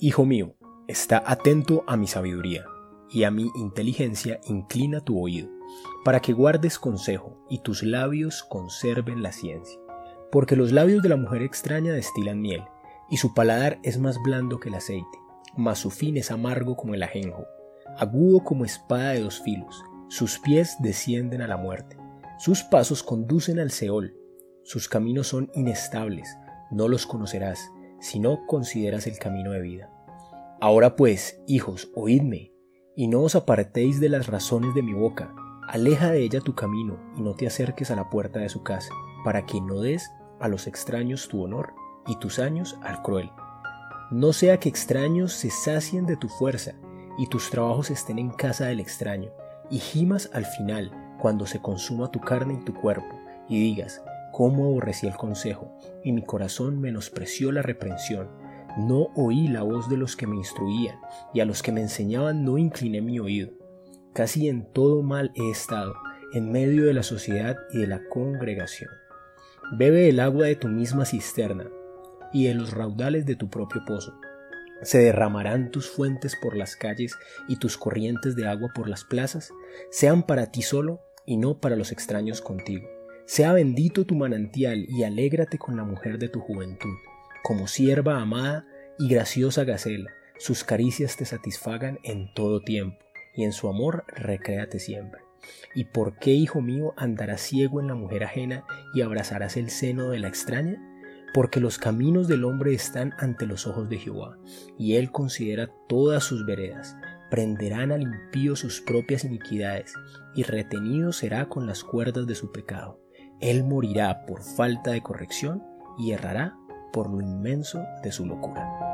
Hijo mío, está atento a mi sabiduría, y a mi inteligencia inclina tu oído, para que guardes consejo y tus labios conserven la ciencia. Porque los labios de la mujer extraña destilan miel, y su paladar es más blando que el aceite, mas su fin es amargo como el ajenjo, agudo como espada de dos filos, sus pies descienden a la muerte, sus pasos conducen al Seol, sus caminos son inestables, no los conocerás, si no consideras el camino de vida. Ahora pues, hijos, oídme, y no os apartéis de las razones de mi boca, aleja de ella tu camino, y no te acerques a la puerta de su casa, para que no des a los extraños tu honor, y tus años al cruel. No sea que extraños se sacien de tu fuerza, y tus trabajos estén en casa del extraño, y gimas al final, cuando se consuma tu carne y tu cuerpo, y digas, cómo aborrecí el consejo, y mi corazón menospreció la reprensión. No oí la voz de los que me instruían, y a los que me enseñaban no incliné mi oído. Casi en todo mal he estado, en medio de la sociedad y de la congregación. Bebe el agua de tu misma cisterna, y de los raudales de tu propio pozo. Se derramarán tus fuentes por las calles y tus corrientes de agua por las plazas, sean para ti solo y no para los extraños contigo. Sea bendito tu manantial y alégrate con la mujer de tu juventud, como sierva amada y graciosa gacela, sus caricias te satisfagan en todo tiempo, y en su amor recréate siempre. ¿Y por qué, hijo mío, andarás ciego en la mujer ajena y abrazarás el seno de la extraña? porque los caminos del hombre están ante los ojos de Jehová, y él considera todas sus veredas. Prenderán al impío sus propias iniquidades, y retenido será con las cuerdas de su pecado. Él morirá por falta de corrección y errará por lo inmenso de su locura.